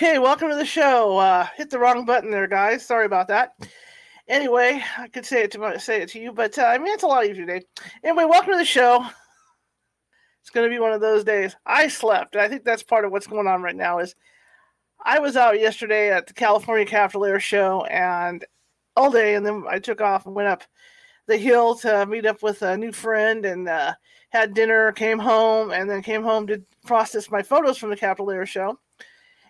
Okay, welcome to the show. Uh, hit the wrong button there, guys. Sorry about that. Anyway, I could say it to my, say it to you, but uh, I mean it's a lot easier today. Anyway, welcome to the show. It's going to be one of those days. I slept. I think that's part of what's going on right now. Is I was out yesterday at the California Capital Air Show and all day, and then I took off and went up the hill to meet up with a new friend and uh, had dinner. Came home and then came home to process my photos from the Capital Air Show,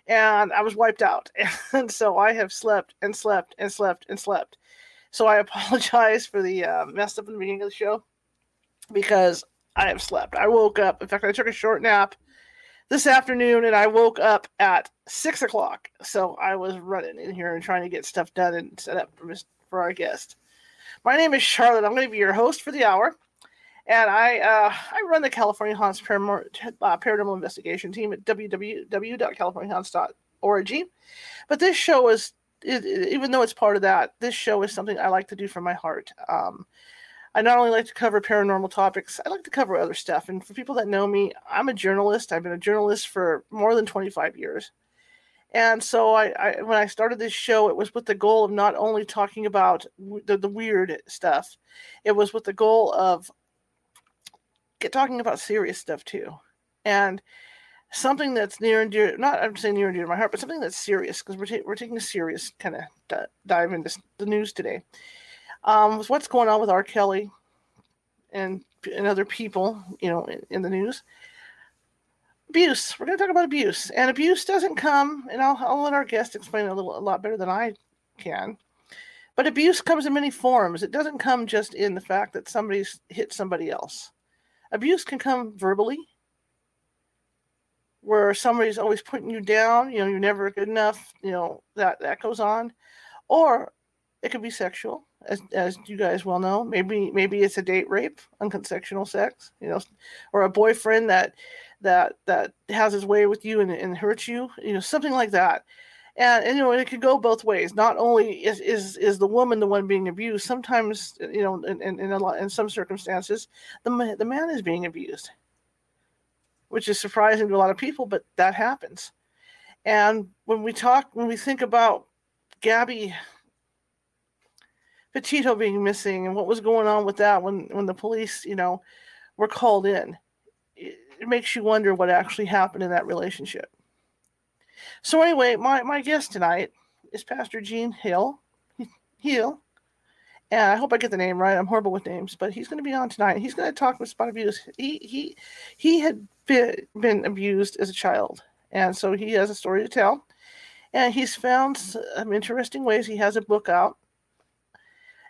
and I was wiped out. And so I have slept and slept and slept and slept. So I apologize for the uh, mess up in the beginning of the show because I have slept. I woke up. In fact, I took a short nap this afternoon and I woke up at six o'clock. So I was running in here and trying to get stuff done and set up for, for our guest. My name is Charlotte. I'm going to be your host for the hour. And I uh, I run the California Haunts Paranormal, uh, Paranormal Investigation team at www.californiahaunts.org. But this show is, it, even though it's part of that, this show is something I like to do from my heart. Um, I not only like to cover paranormal topics, I like to cover other stuff. And for people that know me, I'm a journalist. I've been a journalist for more than 25 years. And so I, I when I started this show, it was with the goal of not only talking about the, the weird stuff, it was with the goal of get talking about serious stuff too. And something that's near and dear, not I'm saying near and dear to my heart, but something that's serious because we're, ta- we're taking a serious kind of d- dive into the news today um, what's going on with R. Kelly and and other people, you know, in, in the news. Abuse. We're going to talk about abuse, and abuse doesn't come. And I'll, I'll let our guest explain it a little a lot better than I can. But abuse comes in many forms. It doesn't come just in the fact that somebody's hit somebody else. Abuse can come verbally, where somebody's always putting you down. You know, you're never good enough. You know that that goes on, or it could be sexual as, as you guys well know. Maybe maybe it's a date rape, unconsensual sex, you know, or a boyfriend that that that has his way with you and, and hurts you, you know, something like that. And, and you know, it could go both ways. Not only is is, is the woman the one being abused, sometimes you know, in, in, in a lot in some circumstances, the the man is being abused, which is surprising to a lot of people, but that happens. And when we talk, when we think about Gabby Petito being missing and what was going on with that when when the police, you know, were called in. It, it makes you wonder what actually happened in that relationship. So anyway, my my guest tonight is Pastor Gene Hill. Hill. And I hope I get the name right. I'm horrible with names, but he's going to be on tonight. He's going to talk with spot abuse. He he he had been, been abused as a child, and so he has a story to tell. And he's found some um, interesting ways. He has a book out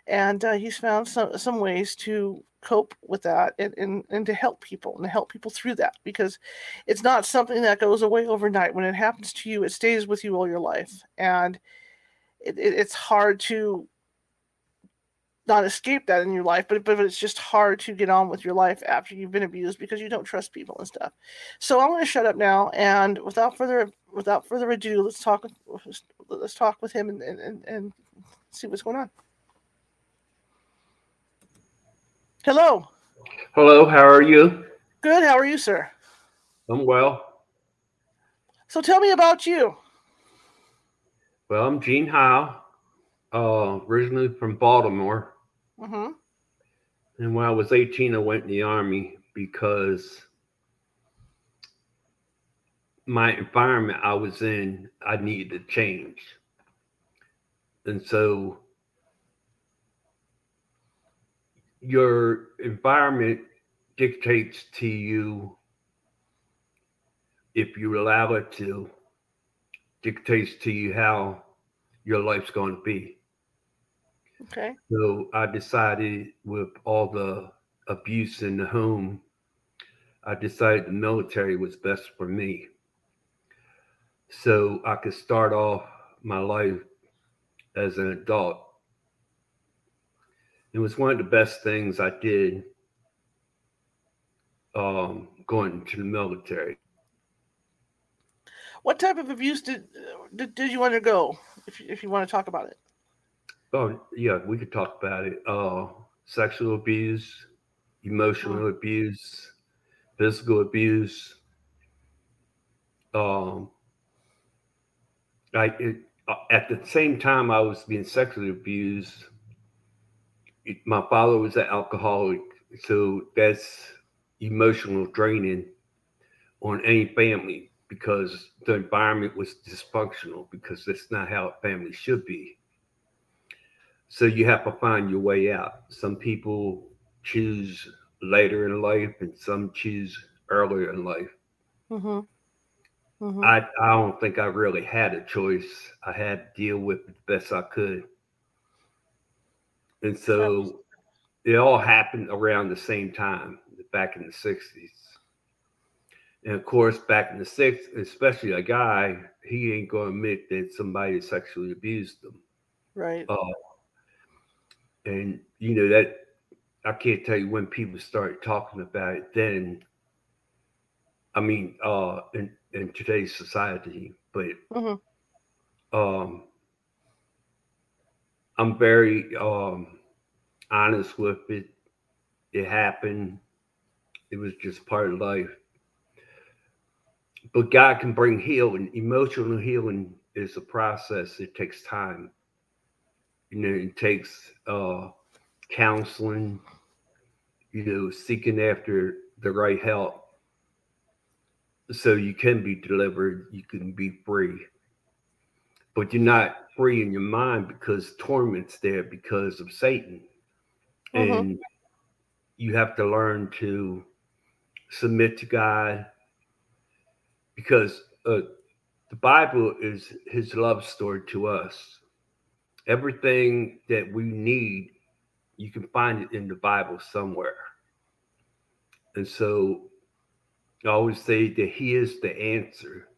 and uh, he's found some some ways to cope with that and, and, and to help people and to help people through that because it's not something that goes away overnight. When it happens to you it stays with you all your life. And it, it, it's hard to not escape that in your life but, but it's just hard to get on with your life after you've been abused because you don't trust people and stuff. So i'm going to shut up now and without further without further ado let's talk let's talk with him and, and, and see what's going on Hello. Hello, how are you? Good. How are you, sir? I'm well. So tell me about you. Well, I'm Gene Howe, uh, originally from Baltimore. Mm-hmm. And when I was 18, I went in the Army because my environment I was in, I needed to change. And so your environment dictates to you if you allow it to dictates to you how your life's going to be. Okay. So i decided with all the abuse in the home i decided the military was best for me. So i could start off my life as an adult it was one of the best things I did um, going to the military. What type of abuse did did, did you undergo? If if you want to talk about it. Oh yeah, we could talk about it. Uh, sexual abuse, emotional mm. abuse, physical abuse. Um, I it, uh, at the same time I was being sexually abused. It, my father was an alcoholic, so that's emotional draining on any family because the environment was dysfunctional because that's not how a family should be. So you have to find your way out. Some people choose later in life, and some choose earlier in life. Mm-hmm. Mm-hmm. I I don't think I really had a choice. I had to deal with it the best I could, and so it all happened around the same time, back in the '60s. And of course, back in the '60s, especially a guy, he ain't going to admit that somebody sexually abused them. Right. Uh, and you know that I can't tell you when people started talking about it then. I mean, uh, in, in today's society, but mm-hmm. um, I'm very um, honest with it. It happened. It was just part of life. But God can bring healing. Emotional healing is a process. It takes time. You know, it takes uh, counseling, you know, seeking after the right help so you can be delivered, you can be free. But you're not free in your mind because torment's there because of Satan. Mm-hmm. And you have to learn to submit to God because uh, the Bible is his love story to us. Everything that we need you can find it in the Bible somewhere. And so I always say that He is the answer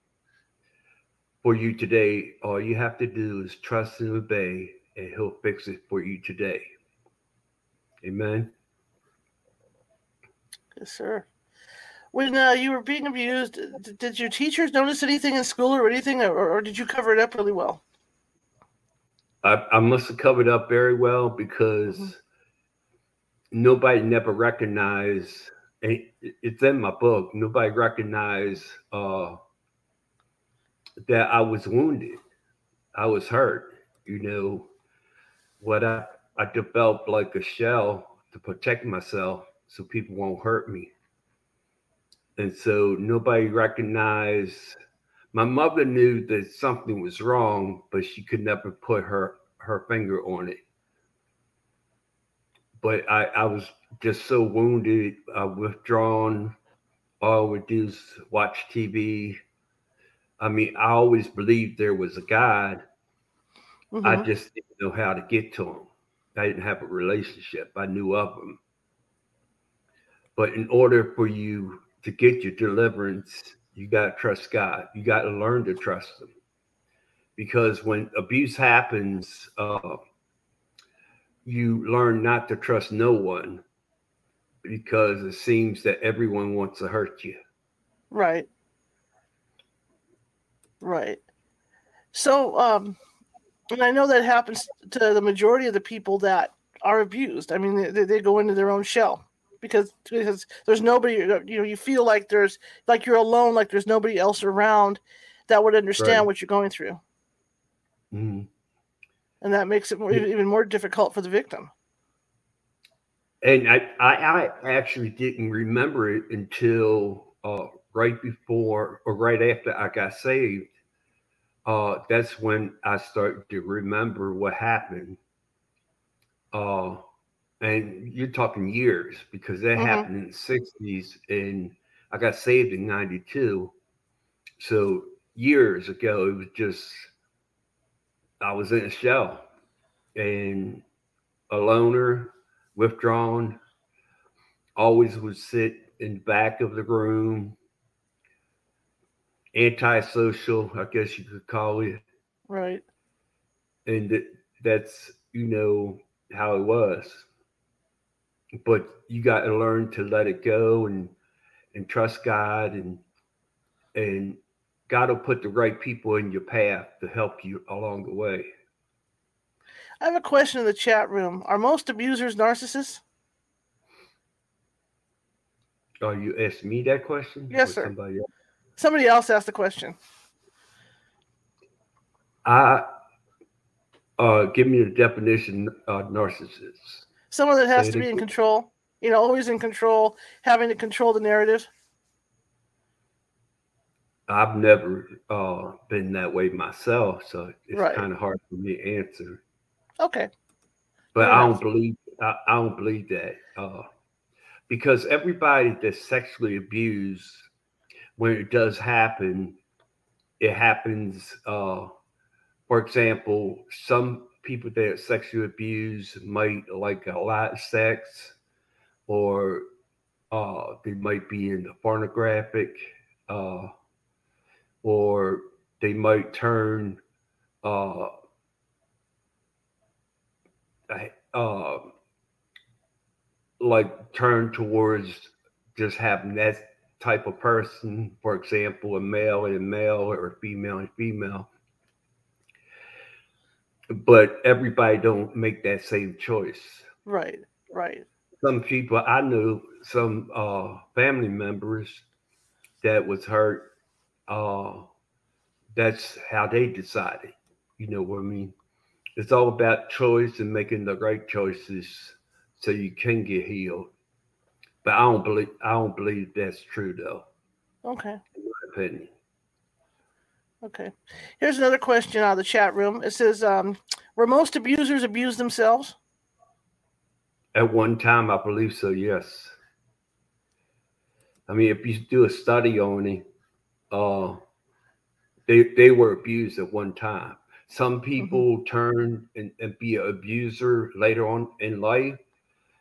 for you today. All you have to do is trust and obey, and He'll fix it for you today. Amen. Yes, sir. When uh, you were being abused, did your teachers notice anything in school or anything, or, or did you cover it up really well? I, I must have covered up very well because mm-hmm nobody never recognized it's in my book nobody recognized uh, that i was wounded i was hurt you know what i i developed like a shell to protect myself so people won't hurt me and so nobody recognized my mother knew that something was wrong but she could never put her her finger on it but I, I was just so wounded, uh, withdrawn. All I would do is watch TV. I mean, I always believed there was a God. Mm-hmm. I just didn't know how to get to him. I didn't have a relationship. I knew of him. But in order for you to get your deliverance, you got to trust God. You got to learn to trust Him. Because when abuse happens, uh, you learn not to trust no one because it seems that everyone wants to hurt you. Right. Right. So, um, and I know that happens to the majority of the people that are abused. I mean, they, they go into their own shell because because there's nobody. You know, you feel like there's like you're alone, like there's nobody else around that would understand right. what you're going through. Mm-hmm and that makes it more, even more difficult for the victim. And I, I, I actually didn't remember it until uh, right before or right after I got saved. Uh, that's when I start to remember what happened. Uh, and you're talking years because that mm-hmm. happened in the 60s and I got saved in 92. So years ago, it was just I was in a shell and a loner, withdrawn, always would sit in the back of the room, antisocial, I guess you could call it. Right. And that, that's, you know, how it was. But you got to learn to let it go and and trust God and and God will put the right people in your path to help you along the way. I have a question in the chat room. Are most abusers narcissists? Oh, you asked me that question? Yes, sir. Somebody else? Somebody else asked the question. I uh, give me the definition of narcissist. Someone that has to be in control. You know, always in control, having to control the narrative. I've never uh, been that way myself, so it's Right. kind of hard for me to answer. Okay. But Fair I don't believe I, I don't believe that uh, because everybody that's sexually abused, when it does happen, it happens. Uh, for example, some people that sexually abused might like a lot of sex, or uh, they might be in the pornographic, uh, or they might turn. Uh, uh, like turn towards just having that type of person, for example, a male and a male or a female and female. But everybody don't make that same choice. Right. Right. Some people I know, some uh, family members that was hurt. Uh, that's how they decided. You know what I mean? It's all about choice and making the right choices so you can get healed. But I don't believe I don't believe that's true though, Okay. in my opinion. Okay. Here's another question out of the chat room. It says, um, "Were most abusers abuse themselves?" At one time, I believe so. Yes. I mean, if you do a study on it, uh, they they were abused at one time. Some people turn and, and be an abuser later on in life,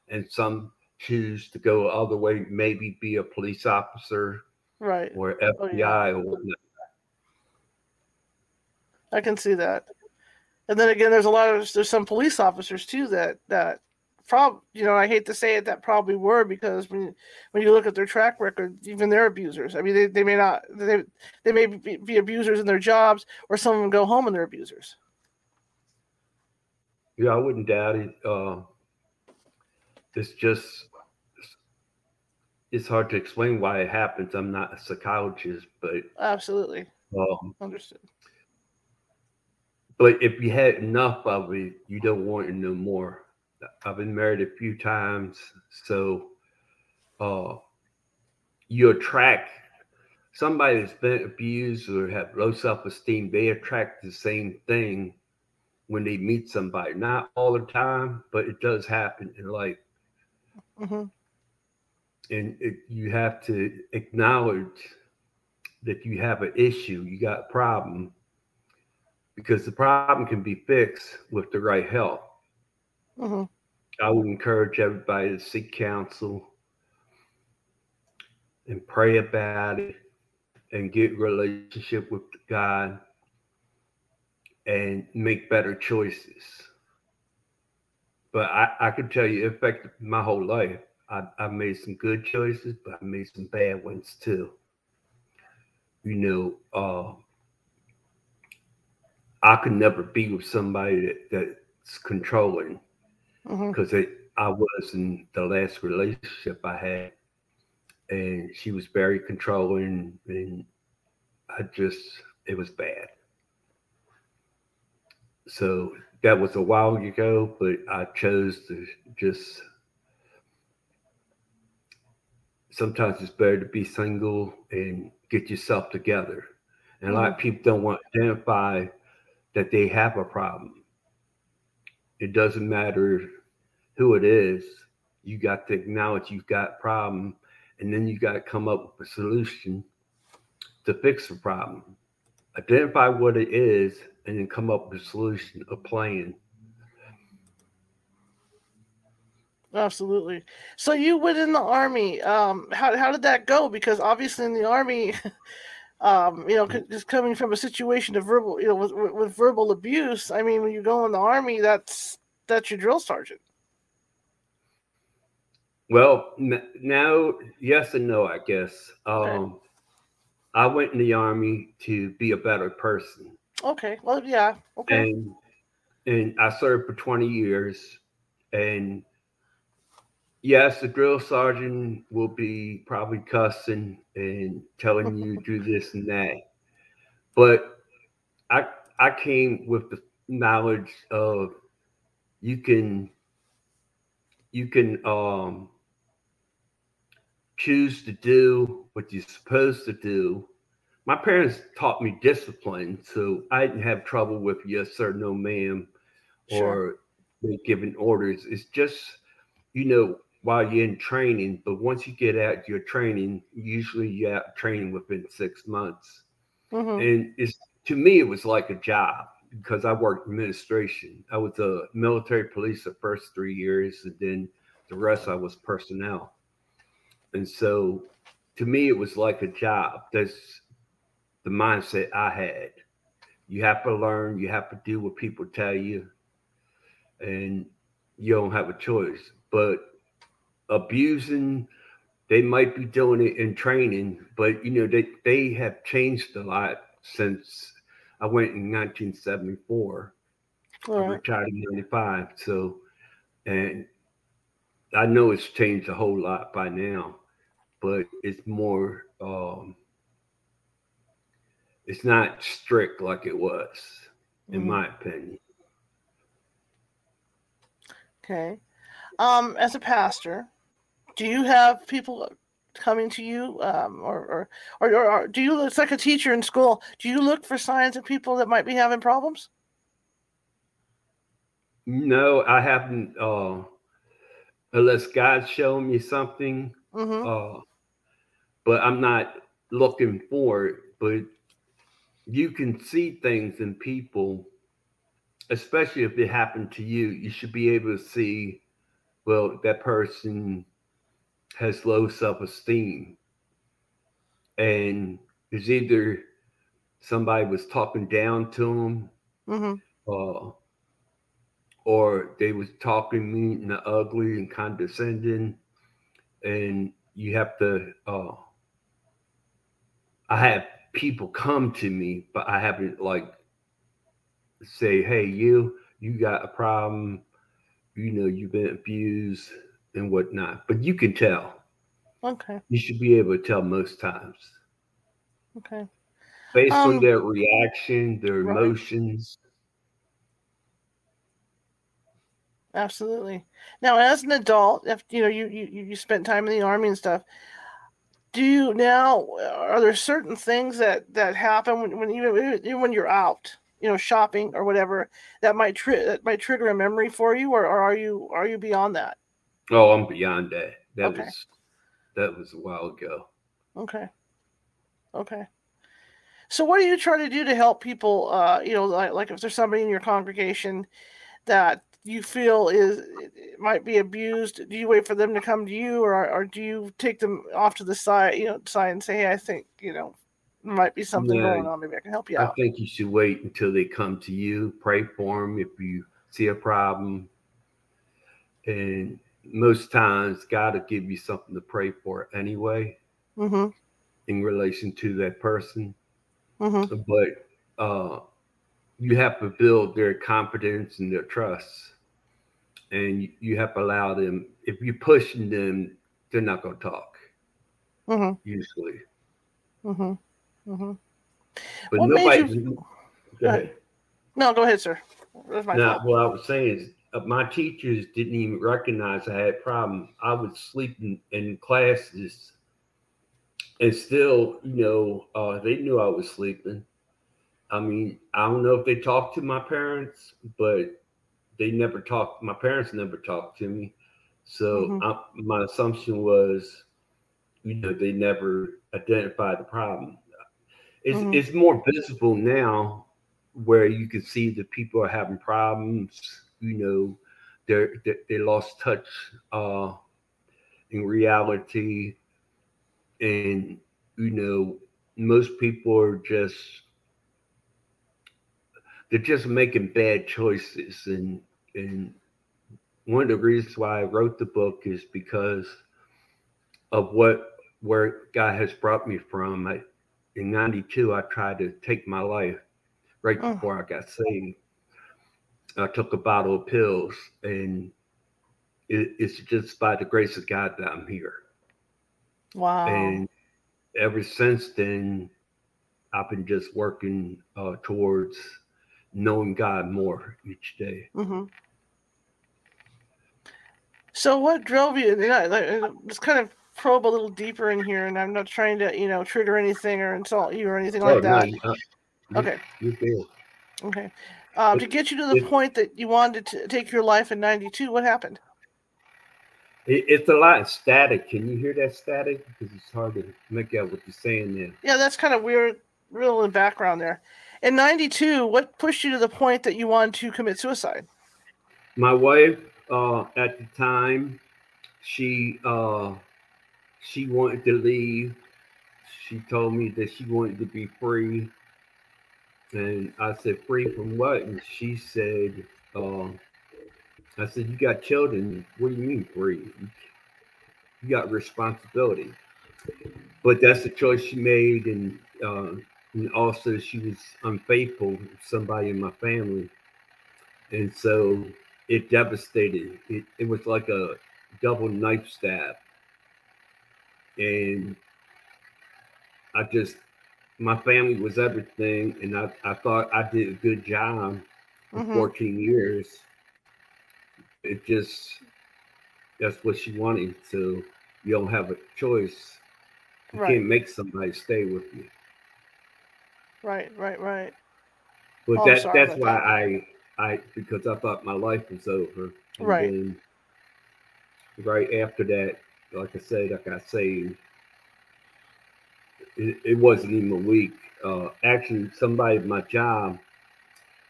and some choose to go all the other way, maybe be a police officer Right. or Oh, FBI yeah. or whatnot. I can see that. And then again, there's a lot of there's some police officers too that that prob you know I hate to say it that probably were because when when you look at their track record, even they're abusers. I mean, they, they may not they they may be, be abusers in their jobs, or some of them go home and they're abusers. Yeah, I wouldn't doubt it. Uh, it's just it's hard to explain why it happens. I'm not a psychologist, but Absolutely um, understood. but if you had enough of it, you don't want to know more. I've been married a few times, so uh, you attract somebody that's been abused or have low self-esteem. They attract the same thing when they meet somebody. Not all the time, but it does happen in life. hmm and it, you have to acknowledge that you have an issue, you got a problem, because the problem can be fixed with the right help. hmm I would encourage everybody to seek counsel and pray about it and get relationship with God and make better choices. But I, I can tell you, it affected my whole life. I, I made some good choices, but I made some bad ones too. You know, uh, I could never be with somebody that, that's controlling because I was in the last relationship I had, and she was very controlling, and I just it was bad. So that was a while ago, but I chose to just. Sometimes it's better to be single and get yourself together. And a lot of mm-hmm. people don't want to identify that they have a problem. It doesn't matter who it is, you got to acknowledge you've got a problem, and then you got to come up with a solution to fix the problem. Identify what it is, and then come up with a solution, a plan. Absolutely. So you went in the army. Um, how how did that go? Because obviously in the army, um, you know, just coming from a situation of verbal, you know, with, with, verbal abuse. I mean, when you go in the army, that's that's your drill sergeant. Well, now, yes and no, I guess. Um, I went in the army to be a better person. Okay. Well, yeah. Okay. and and I served for 20 years. And yes, the drill sergeant will be probably cussing and telling you do this and that. But I I came with the knowledge of you can you can um choose to do what you're supposed to do. My parents taught me discipline, so I didn't have trouble with yes sir, no ma'am, or giving orders. It's just, you know, while you're in training, but once you get out your training, usually you're out training within six months. Mm-hmm. And it's to me, it was like a job because I worked administration. I was a military police the first three years, and then the rest I was personnel. And so to me, it was like a job. That's the mindset I had. You have to learn, you have to do what people tell you, and you don't have a choice. But abusing, they might be doing it in training, but you know, they, they have changed a lot since I went in 1974. I retired in 95. So, and I know it's changed a whole lot by now but it's more um it's not strict like it was in mm-hmm. my opinion okay um as a pastor do you have people coming to you um or or, or, or do you it's like a teacher in school do you look for signs of people that might be having problems no i haven't uh unless god showed me something mm-hmm. uh but I'm not looking for it. But you can see things in people, especially if it happened to you. You should be able to see, well, that person has low self esteem. And it's either somebody was talking down to them, mm-hmm. uh, or they was talking mean and ugly and condescending. And you have to uh, I have people come to me, but I haven't like say, "Hey, you, you got a problem. You know, you've been abused and whatnot." But you can tell. Okay. You should be able to tell most times. Okay. Based um, on their reaction, their right. emotions. Absolutely. Now, as an adult, if you know you you you spent time in the army and stuff, do you now are there certain things that that happen when, when even, when you're out you know shopping or whatever that might tri- that might trigger a memory for you or, or are you are you beyond that oh i'm beyond that that okay. was that was a while ago okay okay so what do you try to do to help people uh you know like, like if there's somebody in your congregation that you feel is might be abused, do you wait for them to come to you, or or do you take them off to the side, you know, side and say, "Hey, I think you know, might be something yeah, going on. Maybe I can help you I out." I think you should wait until they come to you. Pray for them if you see a problem, and most times God will give you something to pray for anyway, mm-hmm. in relation to that person. Mm-hmm. But uh, you have to build their confidence and their trust and you have to allow them. If you're pushing them, they're not going to talk. Mm-hmm. Usually. Mm-hmm. Mm-hmm. But what nobody. You... Go ahead. No, go ahead, sir. That's my what I was saying is, my teachers didn't even recognize I had problems. I was sleeping in classes, and still, you know, uh, they knew I was sleeping. I mean, I don't know if they talked to my parents, but they never talked. My parents never talked to me, so mm-hmm. I, my assumption was, you know, they never identified the problem. It's mm-hmm. it's more visible now, where you can see that people are having problems. You know, they're they, they lost touch uh, in reality, and you know, most people are just they're just making bad choices and and one of the reasons why I wrote the book is because of what where God has brought me from. I, in '92, I tried to take my life right oh. before I got saved. I took a bottle of pills, and it, it's just by the grace of God that I'm here. Wow! And ever since then, I've been just working uh, towards knowing God more each day. Mm-hmm. So, what drove you? Let's kind of probe a little deeper in here, and I'm not trying to, you know, trigger anything or insult you or anything like that. No, uh, okay. You, you okay. Um, to get you to the it, point that you wanted to take your life in '92, what happened? It, it's a lot of static. Can you hear that static? Because it's hard to make out what you're saying there. Yeah, that's kind of weird, real in background there. In '92, what pushed you to the point that you wanted to commit suicide? My wife, uh, at the time, she uh, she wanted to leave. She told me that she wanted to be free and I said, free from what? And she said, uh, I said, you got children. What do you mean free? You got responsibility. But that's the choice she made. And, uh, and also she was unfaithful to somebody in my family. And so it devastated. It, it was like a double knife stab. And I just my family was everything, and I, I thought I did a good job for mm-hmm. 14 years. It just that's what she wanted. So you don't have a choice. You right. can't make somebody stay with you. Right, right, right. But oh, that that's why that. I I because I thought my life was over. And right. right after that, like I said, I got saved it, it wasn't even a week. Uh, actually, somebody at my job,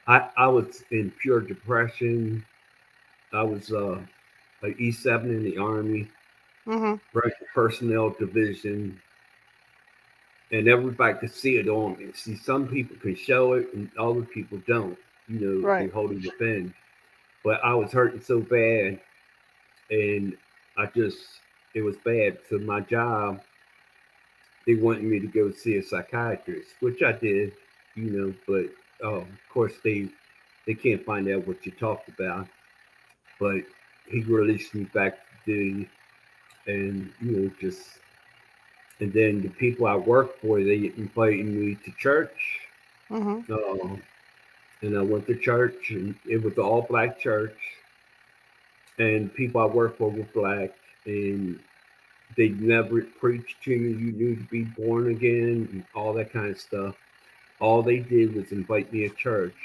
I, I was in pure depression. I was uh, like E7 in the Army, mm-hmm. personnel division, and everybody could see it on me. See, some people can show it, and other people don't. You know, right. they holding the pen. But I was hurting so bad, and I just it was bad. So my job, they wanted me to go see a psychiatrist, which I did, you know, but uh, of course they they can't find out what you talked about. But he released me back to duty, and you know, just and then the people I work for, they invited me to church. Mm-hmm. Uh, and I went to church, and it was all black church. And people I work for were black, and they never preached to me you need to be born again and all that kind of stuff. All they did was invite me to church.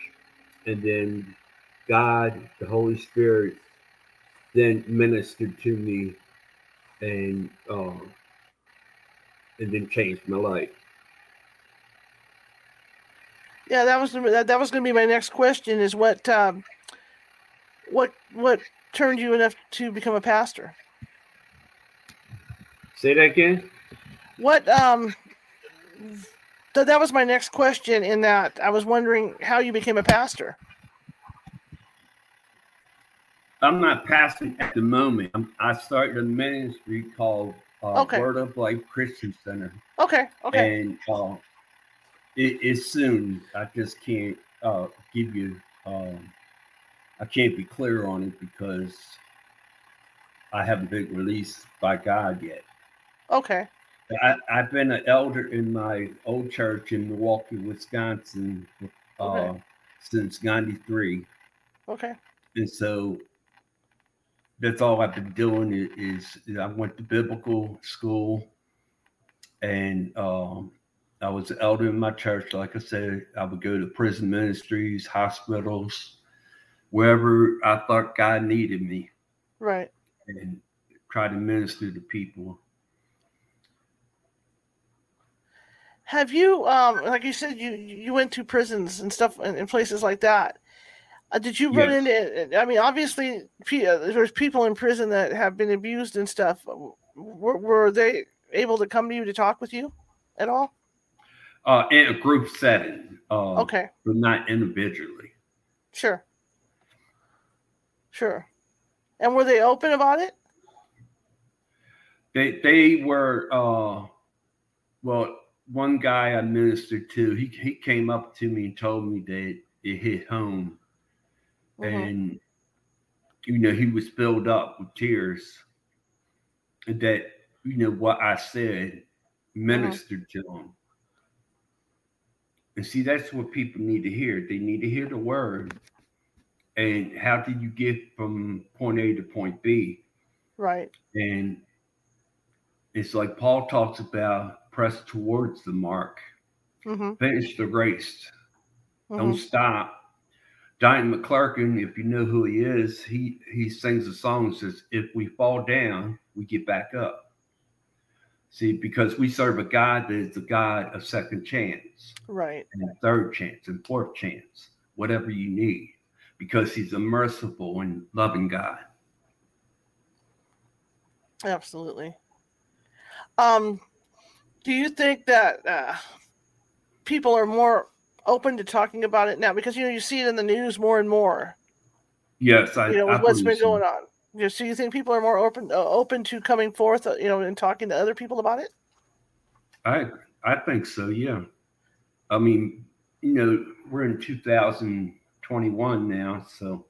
And then God, the Holy Spirit, then ministered to me and uh, and then changed my life. Yeah, that was that, that was going to be my next question. Is what um, what what turned you enough to become a pastor? Say that again. What um th- that was my next question in that I was wondering how you became a pastor. I'm not pastoring at the moment. I'm, i started a ministry called uh, okay. Word of Life Christian Center. Okay. Okay. And uh, it is soon. I just can't uh, give you. Um, I can't be clear on it because I haven't been released by God yet. Okay. I, have been an elder in my old church in Milwaukee, Wisconsin, uh, okay. since '93. Okay. And so that's all I've been doing is, is I went to biblical school, and um, I was an elder in my church. Like I said, I would go to prison ministries, hospitals, wherever I thought God needed me. Right. And try to minister to people have you um like you said you you went to prisons and stuff and, places like that. Uh, did you run yes. into i mean obviously uh, there's people in prison that have been abused and stuff. Were, were they able to come to you to talk with you at all? Uh in a group setting uh, okay. but not individually. Sure. Sure. And were they open about it? They they were uh well one guy I ministered to, he, he came up to me and told me that it hit home. Mm-hmm. And, you know, he was filled up with tears. And that, you know, what I said ministered mm-hmm. to him. And see, that's what people need to hear. They need to hear the word. And how did you get from point A to point B? Right. And it's like Paul talks about press towards the mark, Mm-hmm. finish the race, Mm-hmm. don't stop. Donnie McClurkin, if you know who he is, he he sings a song that says, "If we fall down, we get back up." See, because we serve a God that is the God of second chance Right. and third chance and fourth chance, whatever you need, because He's a merciful and loving God. Absolutely. Um, do you think that uh, people are more open to talking about it now? Because you know you see it in the news more and more. Yes, I. You know I what's been so. going on. You know, so you think people are more open uh, open to coming forth, uh, you know, and talking to other people about it? I I think so. Yeah. I mean, you know, we're in 2021 now, so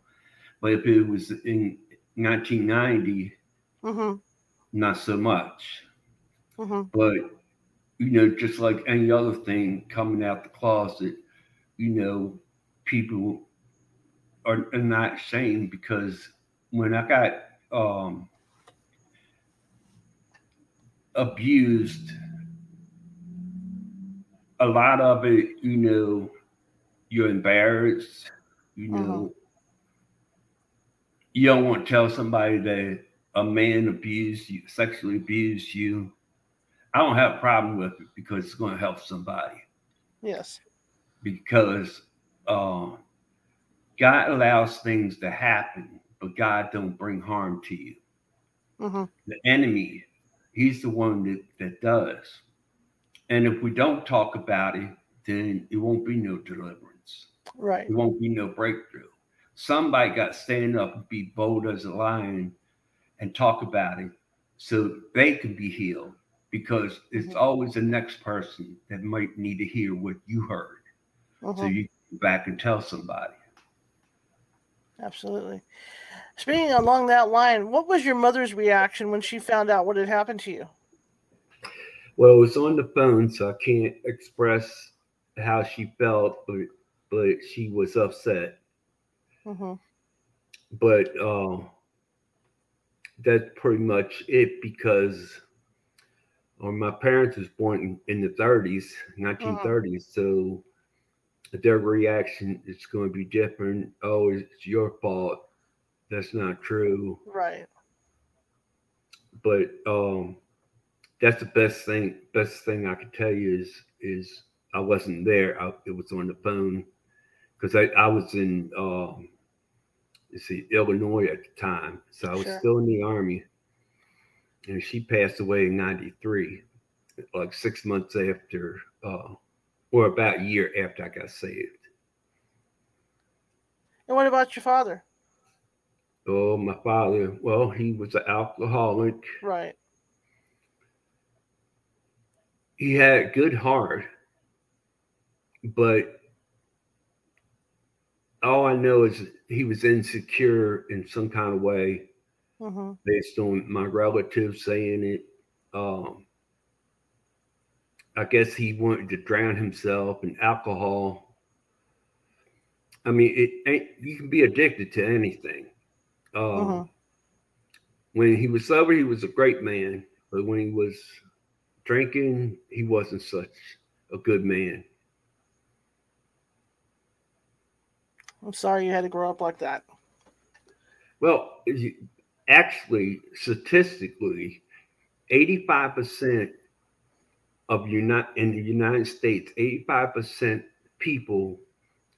but if it was in 1990, Mm-hmm. not so much. Mm-hmm. But you know, just like any other thing coming out the closet, you know, people are, are not ashamed because when I got um abused a lot of it, you know, you're embarrassed, you know. You don't want to tell somebody that a man abused you, sexually abused you. I don't have a problem with it because it's going to help somebody. Yes. Because uh, God allows things to happen, but God don't bring harm to you. Mm-hmm. The enemy, he's the one that, that does. And if we don't talk about it, then it won't be no deliverance. Right. It won't be no breakthrough. Somebody got to stand up and be bold as a lion and talk about it so they can be healed because it's Mhm. always the next person that might need to hear what you heard. So Mhm. you can go back and tell somebody. Absolutely. Speaking along that line, what was your mother's reaction when she found out what had happened to you? Well, it was on the phone, so I can't express how she felt, but but she was upset. Mm-hmm. But uh, that's pretty much it because or my parents was born in, in the 30s, 1930s, so their reaction is going to be different. Oh, it's your fault. That's not true. Right. But um, that's the best thing. Best thing I could tell you is is I wasn't there. I, it was on the phone because I, I was in um, let's see Illinois at the time, so I was Sure. still in the army. And she passed away in '93, like six months after, uh, or about a year after I got saved. And what about your father? Oh, my father. Well, he was an alcoholic. Right. he had a good heart, but all I know is he was insecure in some kind of way Mm-hmm. based on my relatives saying it. Um, I guess he wanted to drown himself in alcohol. I mean, it ain't you can be addicted to anything. Um, Mhm. When he was sober, he was a great man, but when he was drinking, he wasn't such a good man. I'm sorry you had to grow up like that. Well, you- actually, statistically, 85% of Uni- in the United States, 85% people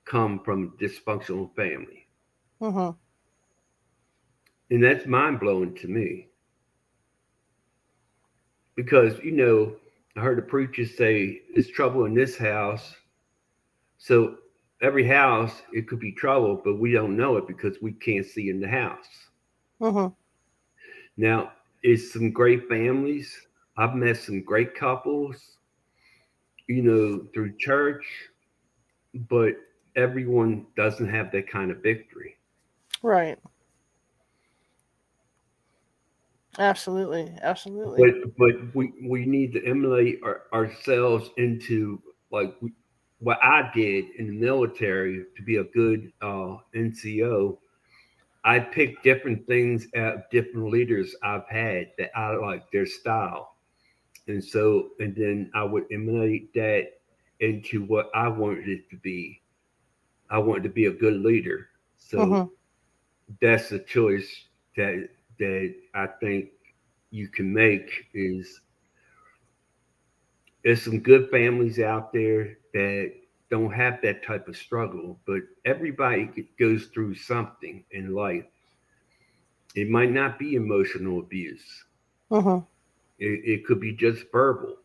come from dysfunctional family. Mm-hmm. And that's mind blowing to me. Because, you know, I heard a preacher say, there's trouble in this house. So every house, it could be trouble, but we don't know it because we can't see in the house. Mm-hmm. Now, it's some great families. I've met some great couples, you know, through church, but everyone doesn't have that kind of victory. Right. Absolutely. Absolutely. But but we we need to emulate our, ourselves into like we, what I did in the military to be a good uh, NCO, I picked different things at different leaders I've had that I like their style. And so, and then I would emulate that into what I wanted it to be. I wanted to be a good leader. So mm-hmm. that's the choice that that I think you can make is there's some good families out there that don't have that type of struggle, but everybody goes through something in life. It might not be emotional abuse. Uh-huh. It, it, could be just verbal,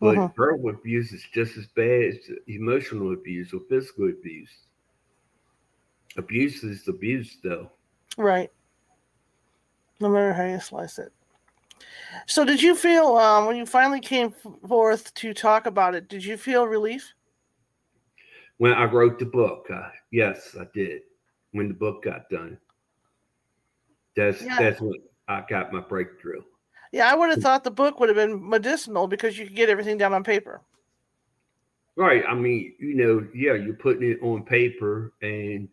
but uh-huh. verbal abuse is just as bad as emotional abuse or physical abuse. Abuse is abuse, though. Right. No matter how you slice it. So, did you feel um, when you finally came forth to talk about it? Did you feel relief? When I wrote the book, uh, yes, I did. When the book got done, that's yeah. that's when I got my breakthrough. Yeah, I would have thought the book would have been medicinal because you could get everything down on paper. Right. I mean, you know, yeah, you're putting it on paper and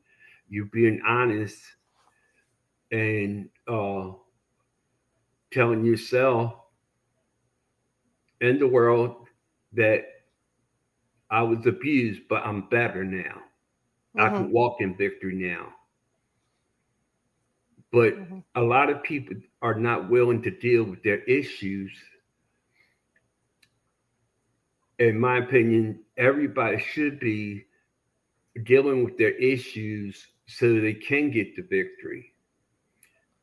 you're being honest and uh telling yourself and the world that I was abused, but I'm better now. Mm-hmm. I can mm-hmm. walk in victory now. But mm-hmm. a lot of people are not willing to deal with their issues. In my opinion, everybody should be dealing with their issues so they can get the victory.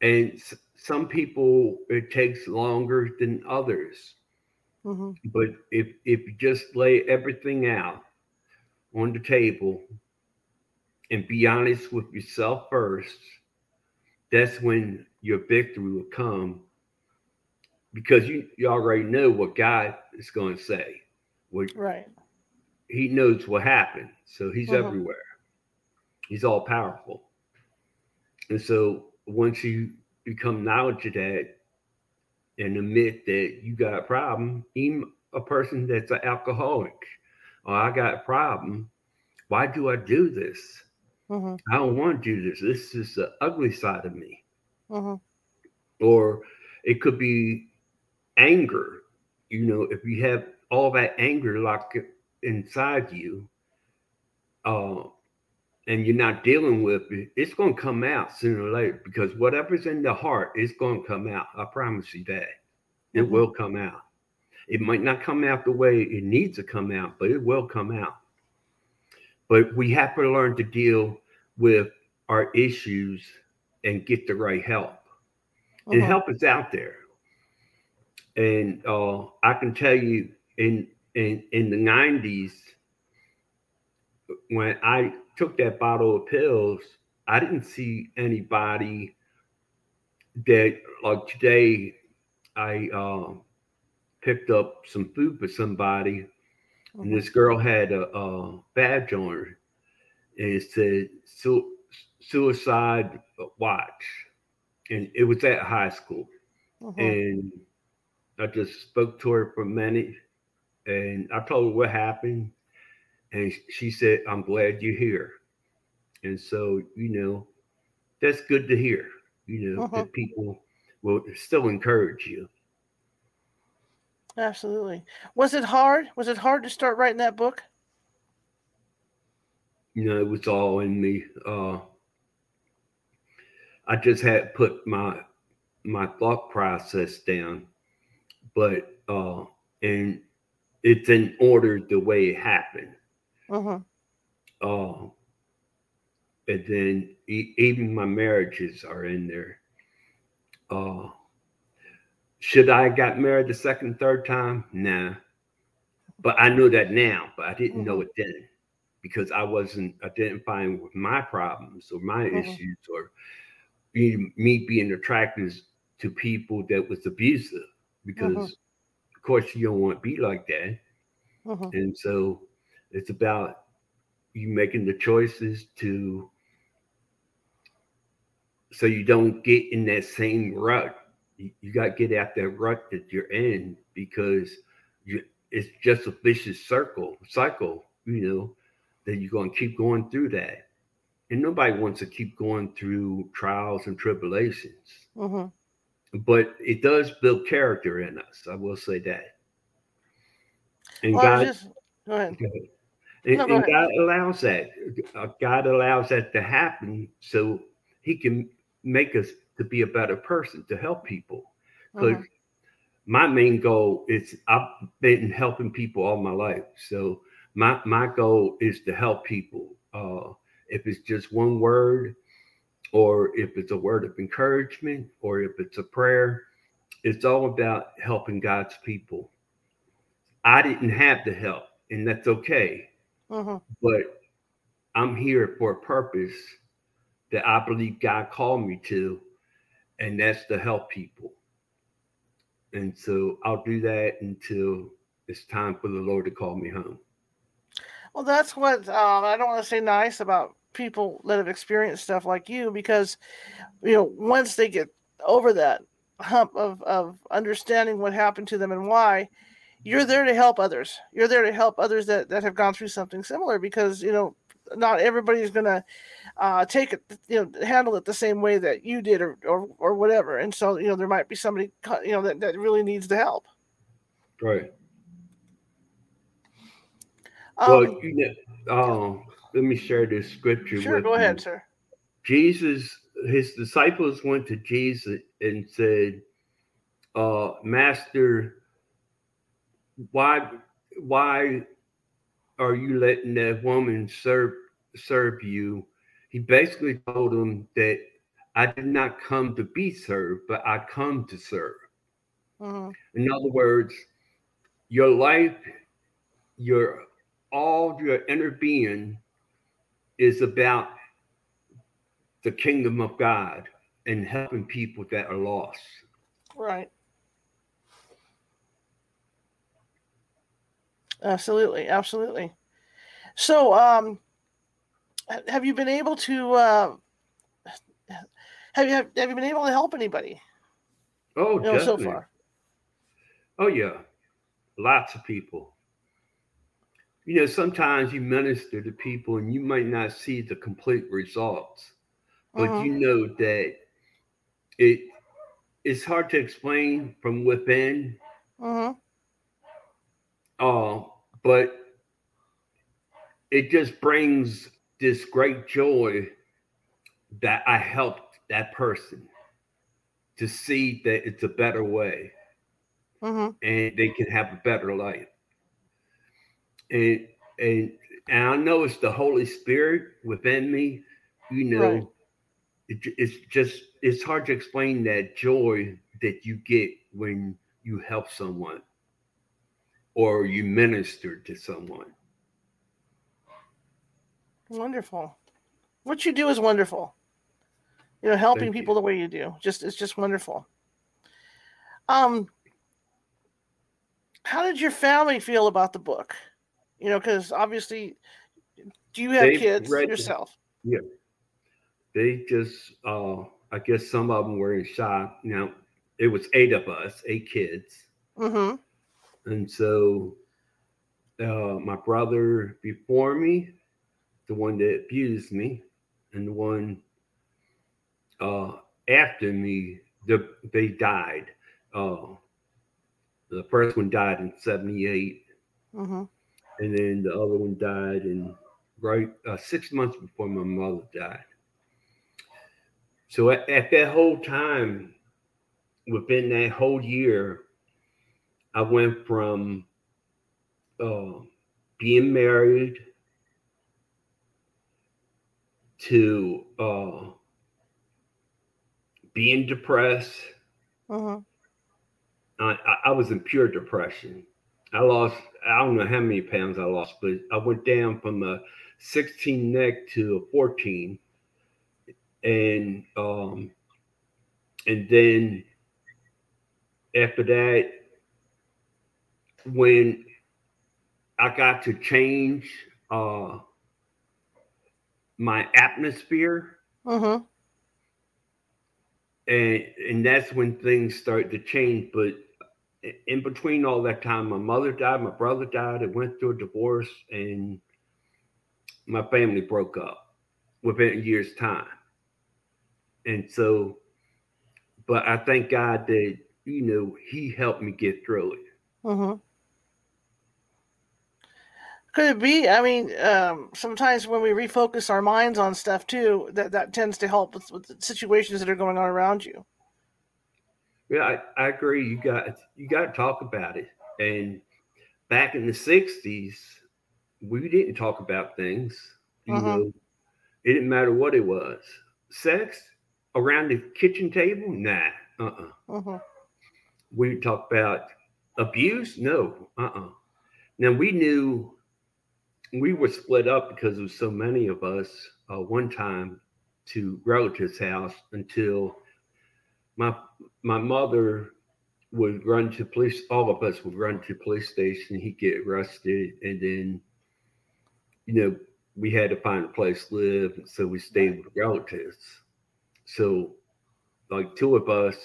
And some people it takes longer than others. Mm-hmm. But if if you just lay everything out on the table and be honest with yourself first, that's when your victory will come. Because you, you already know what God is going to say. What, right. He knows what happened. So he's mm-hmm. everywhere. He's all powerful. And so once you become knowledge of that and admit that you got a problem, even a person that's an alcoholic, or I got a problem, why do I do this? Mm-hmm. I don't want to do this. This is the ugly side of me. Mm-hmm. Or it could be anger. You know, if you have all that anger locked inside you, uh, and you're not dealing with it, it's going to come out sooner or later because whatever's in the heart is going to come out. I promise you that. It mm-hmm. will come out. It might not come out the way it needs to come out, but it will come out. But we have to learn to deal with our issues and get the right help. Mm-hmm. And help is out there. And uh, I can tell you in in in the 90s when I took that bottle of pills, I didn't see anybody that like today I uh, picked up some food for somebody mm-hmm. and this girl had a, a, badge on her and it said Su- suicide watch and it was at high school mm-hmm. and I just spoke to her for a minute and I told her what happened and she said, I'm glad you're here. And so, you know, that's good to hear, you know, uh-huh. that people will still encourage you. Absolutely. Was it hard? Was it hard to start writing that book? You know, it was all in me. Uh, I just had put my my thought process down, but uh, and it's in order the way it happened. Uh-huh. Uh, and then e- even my marriages are in there. Uh, should I got married the second, third time? Nah. But I know that now, but I didn't mm-hmm. know it then because I wasn't identifying with my problems or my mm-hmm. issues or being, me being attracted to people that was abusive because mm-hmm. of course you don't want to be like that. Mm-hmm. And so it's about you making the choices to so you don't get in that same rut. You, you got to get out that rut that you're in because you, it's just a vicious circle cycle. You know, that you're going to keep going through that. And nobody wants to keep going through trials and tribulations. Mm-hmm. But it does build character in us. I will say that. And well, God, just, go ahead. And, no, and God allows that. Uh, God allows that to happen so He can make us to be a better person to help people. Because mm-hmm. my main goal is I've been helping people all my life. So my my goal is to help people. Uh, if it's just one word, or if it's a word of encouragement, or if it's a prayer, it's all about helping God's people. I didn't have the help, and that's okay. Mm-hmm. But I'm here for a purpose that I believe God called me to, and that's to help people. And so I'll do that until it's time for the Lord to call me home. Well, that's what um, I don't want to say nice about people that have experienced stuff like you because, you know, once they get over that hump of, of understanding what happened to them and why, you're there to help others. You're there to help others that, that have gone through something similar because, you know, not everybody is going to uh, take it, you know, handle it the same way that you did or, or, or whatever. And so, you know, there might be somebody, you know, that, that really needs the help. Right. Um, well, you know, um, let me share this scripture. Sure, go you. ahead, sir. Jesus, his disciples went to Jesus and said, uh, Master, why why are you letting that woman serve serve you? He basically told them that I did not come to be served, but I come to serve. Mm-hmm. In other words, your life, your all your inner being is about the kingdom of God and helping people that are lost. Right. Absolutely, absolutely. So, um, have you been able to uh, have you have, have you been able to help anybody? Oh, you know, so far. Oh yeah, lots of people you know, sometimes you minister to people and you might not see the complete results, but uh-huh. you know that it it's hard to explain from within. Uh-huh. Uh, but it just brings this great joy that I helped that person to see that it's a better way uh-huh. and they can have a better life and and and I know it's the Holy Spirit within me. You know, right. it, it's just it's hard to explain that joy that you get when you help someone or you ministered to someone. Wonderful. What you do is wonderful. You know, helping Thank people you. the way you do. Just it's just wonderful. Um how did your family feel about the book? You know, because obviously, do you have they kids yourself? Yeah. They just, uh, I guess some of them were in shock. Now, it was eight of us, eight kids. Mm-hmm. And so, uh, my brother before me, the one that abused me, and the one uh, after me, the, they died. Uh, the first one died in 78. Mm-hmm and then the other one died in right uh, six months before my mother died. So at, at that whole time, within that whole year, I went from uh, being married to uh, being depressed. Uh-huh. I, I was in pure depression. I lost, I don't know how many pounds I lost, but I went down from a 16 neck to a 14. And, um, and then after that, when I got to change, uh, my atmosphere, uh-huh. and and that's when things started to change. But in between all that time, my mother died, my brother died, I went through a divorce, and my family broke up within a year's time. And so, but I thank God that, you know, He helped me get through it. Mm-hmm. Could it be? I mean, um, sometimes when we refocus our minds on stuff too, that, that tends to help with, with situations that are going on around you. Yeah, I, I agree. You got you got to talk about it. And back in the '60s, we didn't talk about things. You mm-hmm. know, it didn't matter what it was. Sex around the kitchen table, nah. Uh-uh. Mm-hmm. We talk about abuse, no. Uh-uh. Now we knew we were split up because there was so many of us uh, one time to relatives' house until my my mother would run to police. All of us would run to police station. He'd get arrested, and then you know we had to find a place to live, so we stayed with relatives. So, like two of us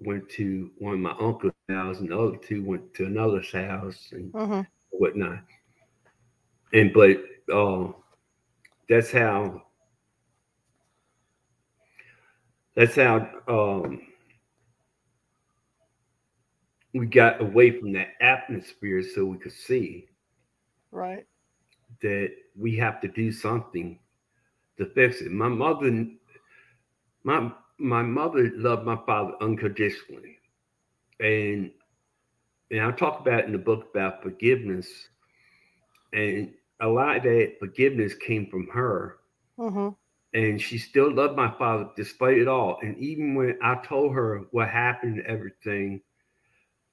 went to one of my uncle's house, and the other two went to another's house, and mm-hmm. whatnot. And but uh, that's how that's how um, we got away from that atmosphere so we could see right. that we have to do something to fix it. My mother my my mother loved my father unconditionally. And and i talk about in the book about forgiveness. And a lot of that forgiveness came from her mm-hmm and she still loved my father despite it all. And even when I told her what happened and everything,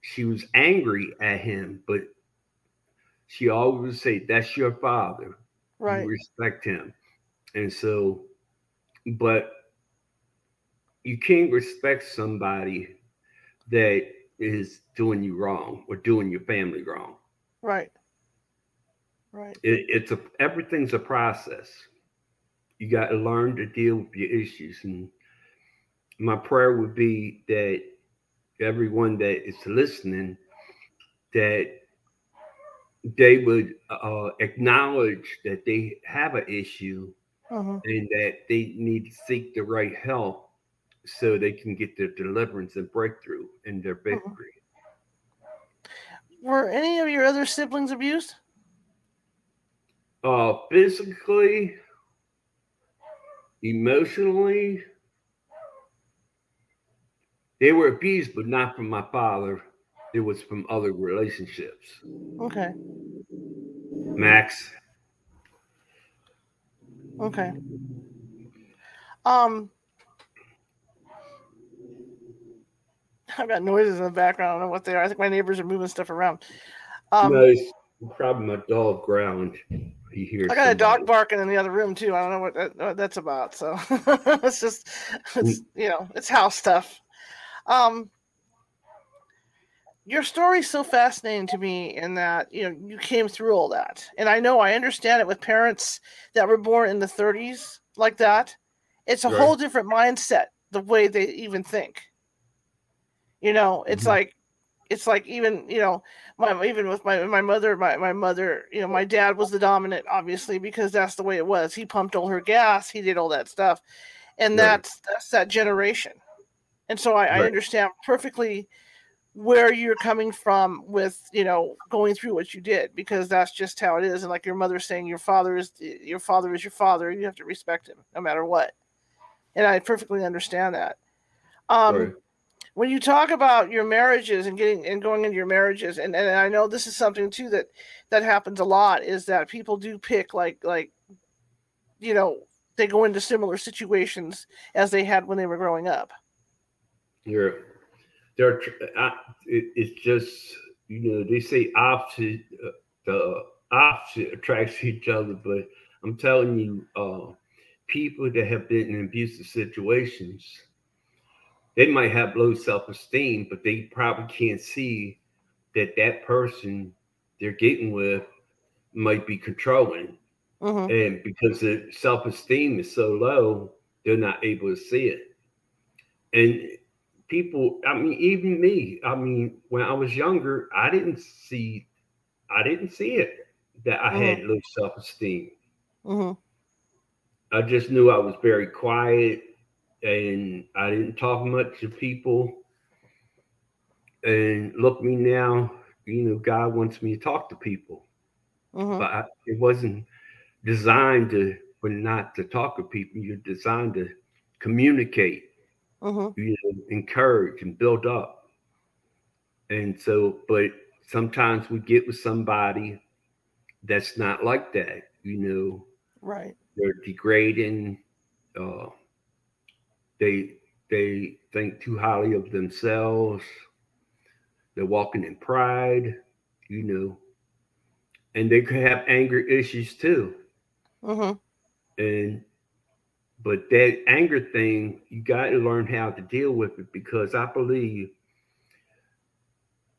she was angry at him, but she always would say, That's your father. Right. You respect him. And so, but you can't respect somebody that is doing you wrong or doing your family wrong. Right. Right. It, it's a everything's a process you got to learn to deal with your issues. And my prayer would be that everyone that is listening, that they would uh, acknowledge that they have an issue uh-huh. and that they need to seek the right help so they can get their deliverance and breakthrough in their uh-huh. victory. Were any of your other siblings abused? Uh, physically, emotionally, they were abused, but not from my father. It was from other relationships. Okay. Max. Okay. Um, I've got noises in the background. I don't know what they are. I think my neighbors are moving stuff around. Um, no, probably my dog ground he hears. I got somebody. a dog barking in the other room too. I don't know what, that, what that's about. So it's just, it's you know, it's house stuff. Um, your story's so fascinating to me in that you know you came through all that, and I know I understand it with parents that were born in the 30s like that. It's a right. whole different mindset the way they even think. You know, it's mm-hmm. like it's like even you know my even with my my mother my, my mother you know my dad was the dominant obviously because that's the way it was. He pumped all her gas he did all that stuff. And right. that's that's that generation. And so I, right. I understand perfectly where you're coming from with you know going through what you did because that's just how it is. And like your mother saying your father is your father is your father you have to respect him no matter what. And i perfectly understand that. Um when you talk about your marriages and getting and going into your marriages and, and i know this is something too that that happens a lot is that people do pick like like you know they go into similar situations as they had when they were growing up. You're they're it, it's just you know they say opposite uh, the opposite attracts each other but i'm telling you uh people that have been in abusive situations they might have low self-esteem, but they probably can't see that that person they're getting with might be controlling. Mm-hmm. And because the self-esteem is so low, they're not able to see it. And people, I mean, even me, I mean, when I was younger, I didn't see, I didn't see it that I mm-hmm. had low self-esteem. hmm I just knew I was very quiet and I didn't talk much to people. And look me now, you know, God wants me to talk to people, hmm but I, it wasn't designed to for not to talk to people. You're designed to communicate, hmm you know, encourage and build up. And so, but sometimes we get with somebody that's not like that, you know, Right. they're degrading uh they they think too highly of themselves. They're walking in pride you know. And they could have anger issues too. Hmm and but that anger thing you got to learn how to deal with it because i believe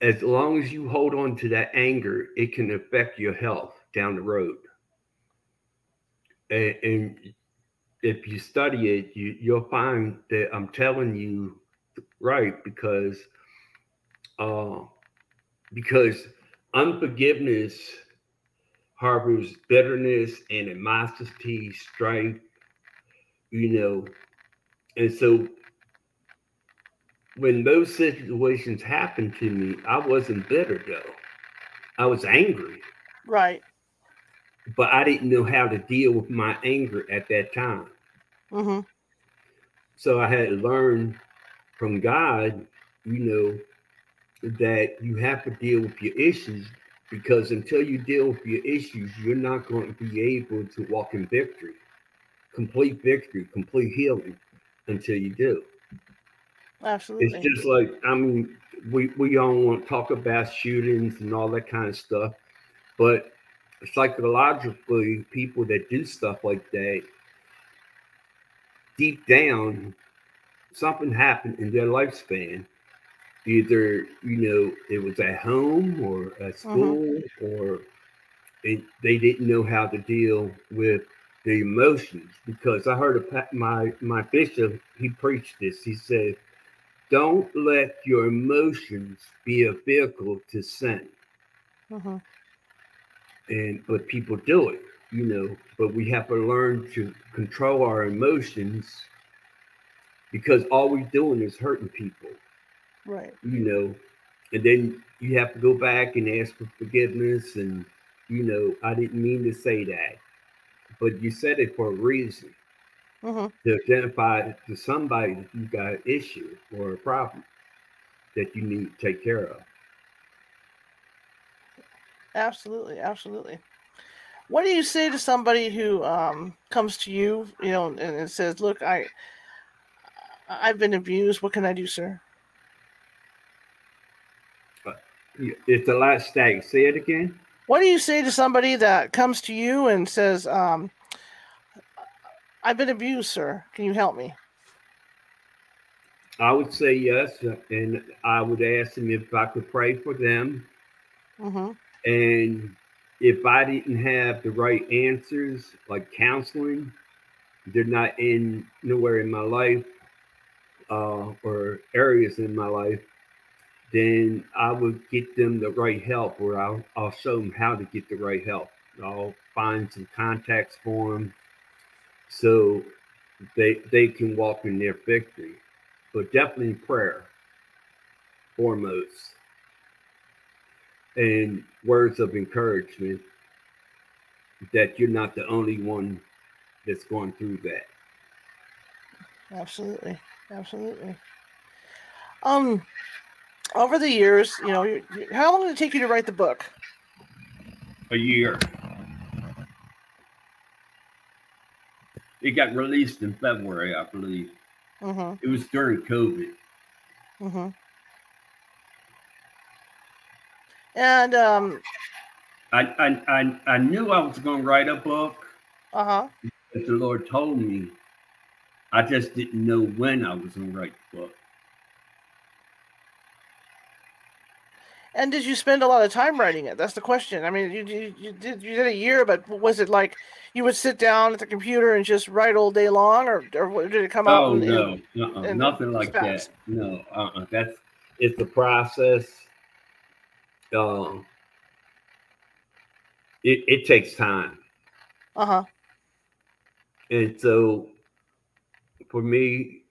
as long as you hold on to that anger it can affect your health down the road. And, and if you study it you, you'll find that i'm telling you right because uh because unforgiveness harbors bitterness and animosity strife you know and so when those situations happened to me i wasn't bitter though i was angry Right. But i didn't know how to deal with my anger at that time. Hmm so i had to learn from god you know that you have to deal with your issues because until you deal with your issues you're not going to be able to walk in victory complete victory complete healing until you do. Absolutely. it's just like I mean, we we all want to talk about shootings and all that kind of stuff, but psychologically, people that do stuff like that, deep down, something happened in their lifespan. Either you know it was at home or at school, or it, they didn't know how to deal with the emotions. Because I heard a, my my bishop he preached this. He said don't let your emotions be a vehicle to sin hmm and but people do it you know but we have to learn to control our emotions because all we're doing is hurting people. Right. you know and then you have to go back and ask for forgiveness and you know i didn't mean to say that but you said it for a reason. Hmm to identify to somebody that you got an issue or a problem that you need to take care of Absolutely. Absolutely. What do you say to somebody who um, comes to you, you know, and, and says, "Look, I, I've been abused. What can I do, sir?" It's the last stag. Say it again. What do you say to somebody that comes to you and says, um, "I've been abused, sir. Can you help me?" I would say yes, and I would ask them if I could pray for them. hmm And if I didn't have the right answers, like counseling, they're not in nowhere in my life uh, or areas in my life, then I would get them the right help, or I'll, I'll show them how to get the right help. I'll find some contacts for them so they they can walk in their victory. But definitely prayer foremost and words of encouragement that you're not the only one that's going through that. Absolutely. Absolutely. Um, over the years, you know, you you- how long did it take you to write the book? A year. It got released in February, I believe. hmm It was during COVID. hmm And um, I I I, I knew I was going to write a book, uh huh. but the Lord told me. I just didn't know when I was going to write the book. And did you spend a lot of time writing it? That's the question. I mean, you, you, you did you did a year, but was it like you would sit down at the computer and just write all day long, or or did it come out? Oh in- no, uh-uh, and nothing like fast. that. No, uh-uh. That's it's a process. Um, it it takes time. Uh huh. and so for me,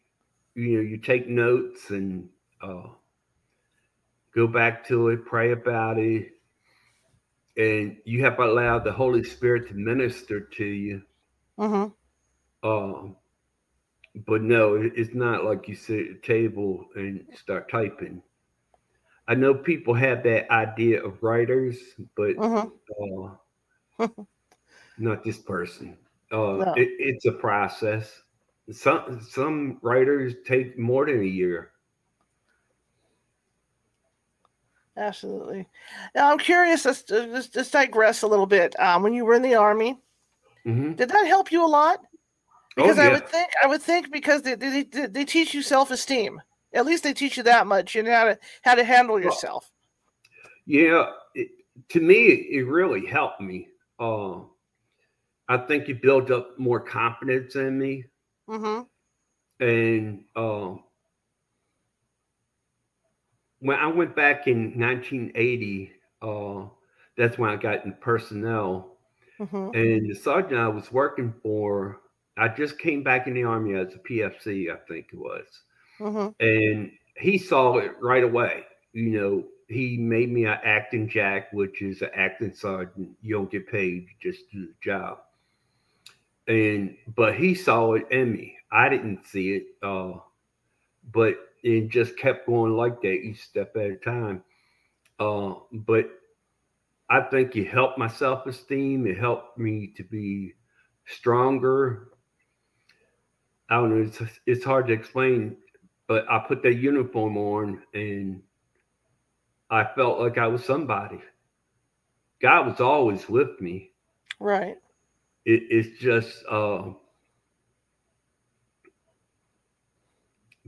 you know, you take notes and uh, go back to it, pray about it, and you have allowed the Holy Spirit to minister to you. Mm-hmm. Um, but no, it's not like you sit at a table and start typing. I know people have that idea of writers, but Mm-hmm. uh, not this person. Uh, No. it, it's a process. Some some writers take more than a year. Absolutely. Now I'm curious. Let's just, just digress a little bit. Um, when you were in the army, Mhm. did that help you a lot? Oh Because I would think I would think because they they, they, they teach you self esteem. At least they teach you that much and how to how to handle yourself. yeah. It, to me, it really helped me. Uh, I think it built up more confidence in me. Mm-hmm. and um, when I went back in 1980, uh, that's when I got in personnel. Mm-hmm. And the sergeant I was working for, I just came back in the army as a PFC, I think it was, Mm-hmm. and he saw it right away. You know, he made me an acting jack, which is an acting sergeant. You don't get paid, you just do the job. And but he saw it in me. I didn't see it, uh, but it just kept going like that, each step at a time. Uh, but I think it helped my self esteem. It helped me to be stronger. I don't know. It's, it's hard to explain, but I put that uniform on and I felt like I was somebody. God was always with me. Right. It, it's just, uh,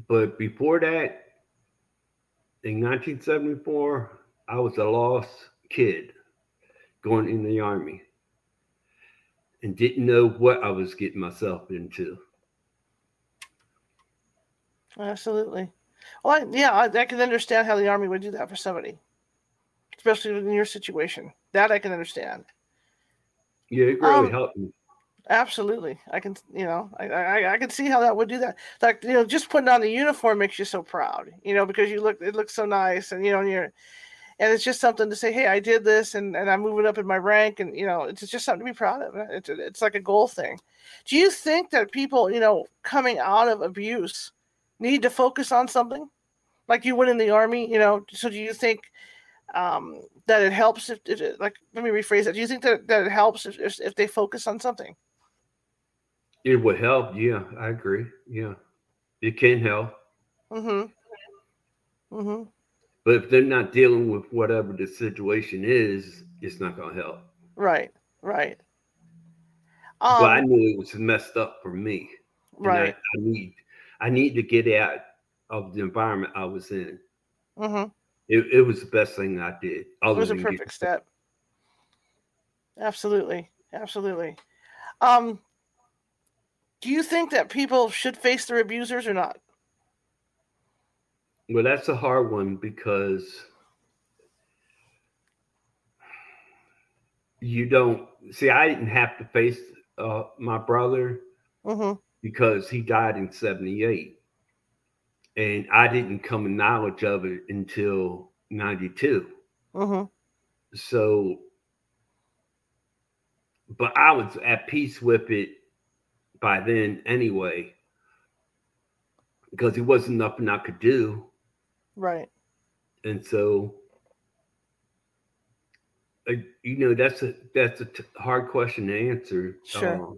but before that, in 1974, I was a lost kid going in the army and didn't know what I was getting myself into. Absolutely. Well, I, yeah, I, I can understand how the army would do that for somebody, especially in your situation. That I can understand. Yeah, it really Um, helped me. Absolutely, I can. You know, I, I I can see how that would do that. Like you know, just putting on the uniform makes you so proud. You know, because you look, it looks so nice, and you know, and you're, and it's just something to say, hey, I did this, and and I'm moving up in my rank, and you know, it's just something to be proud of. It's it's like a goal thing. Do you think that people, you know, coming out of abuse, need to focus on something, like you would in the army? You know, so do you think? Um, that it helps if, if it, like let me rephrase that. Do you think that, that it helps if, if, if they focus on something? It would help. Yeah, I agree. Yeah, it can help. Mm-hmm. Mm-hmm. But if they're not dealing with whatever the situation is, it's not going to help. Right. Right. but I Um, knew it was messed up for me. and I- right. I, need, I need to get out of the environment I was in. Mm-hmm. It, it was the best thing I did. It was a perfect step. Absolutely. Absolutely. Um, do you think that people should face their abusers or not? Well, that's a hard one because you don't see. I didn't have to face uh, my brother Mm-hmm. Because he died in '78, and I didn't come in knowledge of it until '92. Mm-hmm. So, but I was at peace with it by then anyway, because it wasn't nothing I could do. Right. and so uh, you know that's a that's a t- hard question to answer Sure. Um,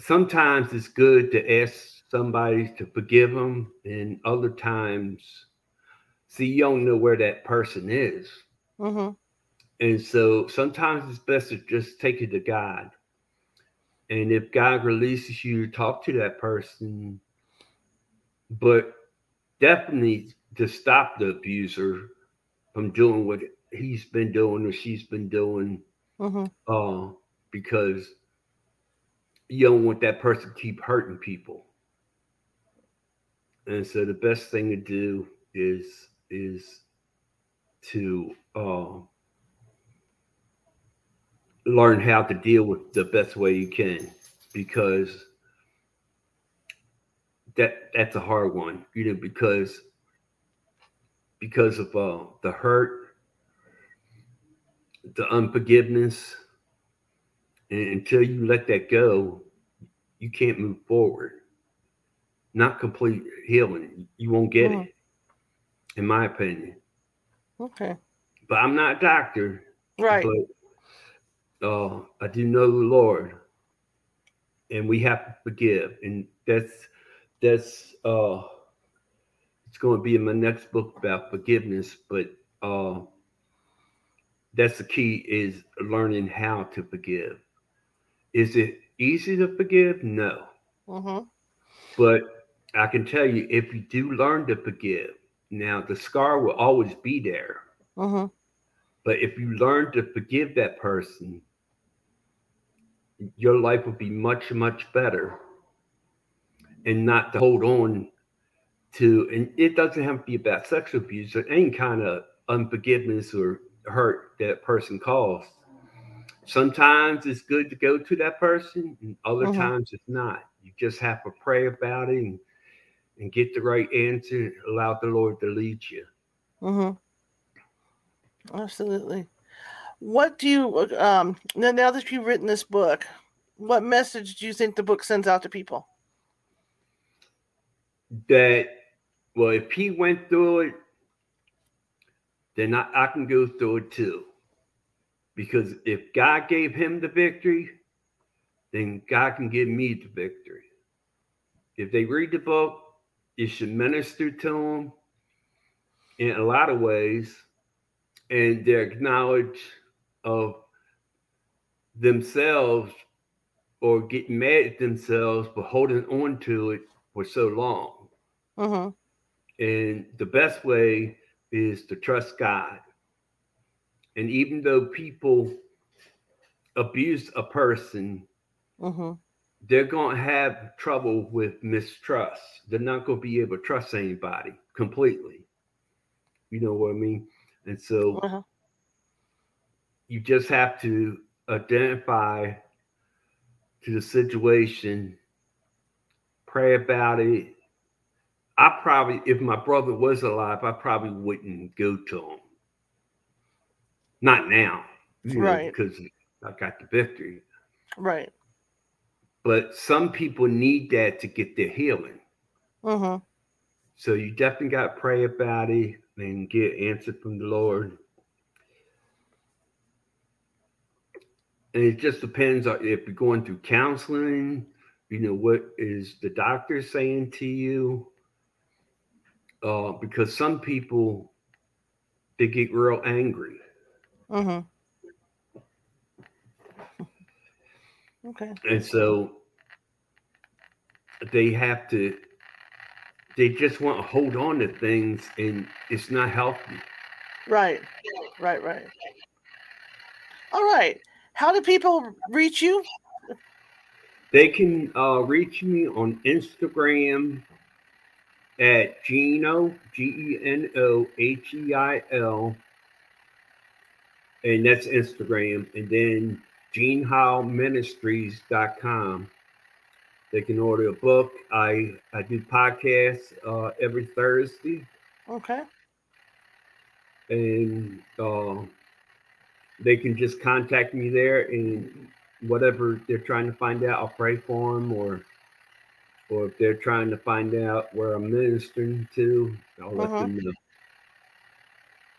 sometimes it's good to ask somebody to forgive them and other times see you don't know where that person is Mm-hmm. and so sometimes it's best to just take it to god and if god releases you to talk to that person but definitely to stop the abuser from doing what he's been doing or she's been doing Mm-hmm. uh, because you don't want that person to keep hurting people. And so the best thing to do is is to uh, learn how to deal with the best way you can because that that's a hard one, you know, because because of uh, the hurt, the unforgiveness, and until you let that go, you can't move forward. Not complete healing. You won't get Mhm. it, in my opinion. Okay. But I'm not a doctor. Right. But uh, I do know the Lord, and we have to forgive, and that's that's uh, it's going to be in my next book about forgiveness. But uh, that's the key is learning how to forgive. Is it easy to forgive? No, Mm-hmm. but I can tell you if you do learn to forgive, now the scar will always be there. Mm-hmm. But if you learn to forgive that person, your life will be much, much better. And not to hold on to, and it doesn't have to be about sexual abuse or any kind of unforgiveness or hurt that person caused. Sometimes it's good to go to that person, and other Mhm. times it's not. You just have to pray about it and, and get the right answer, allow the Lord to lead you. Mm-hmm. Absolutely. What do you um now, now that you've written this book, what message do you think the book sends out to people? that well if he went through it then I, I can go through it too because if god gave him the victory then god can give me the victory if they read the book it should minister to them in a lot of ways and their knowledge of themselves or getting mad at themselves for holding on to it for so long Mm-hmm. and the best way is to trust God. And even though people abuse a person, Mm-hmm. they're going to have trouble with mistrust. They're not going to be able to trust anybody completely. You know what I mean? And so Uh-huh. you just have to identify to the situation, pray about it. I probably, if my brother was alive, I probably wouldn't go to him. Not now, know, Right. because I got the victory. Right. But some people need that to get their healing. Mm-hmm. So you definitely got to pray about it and get answered from the Lord. And it just depends on if you're going through counseling, you know, what is the doctor saying to you? Uh, because some people they get real angry. Mm-hmm. Okay. And so they have to they just want to hold on to things and it's not healthy. Right. Right, right. All right. How do people reach you? They can uh, reach me on Instagram at Geno, G E N O H E I L, and that's Instagram. And then GeneHowMinistries.com. They can order a book. I, I do podcasts uh, every Thursday, Okay. and uh, they can just contact me there and whatever they're trying to find out, I'll pray for them, or or if they're trying to find out where I'm ministering to, I'll let Uh-huh. them know.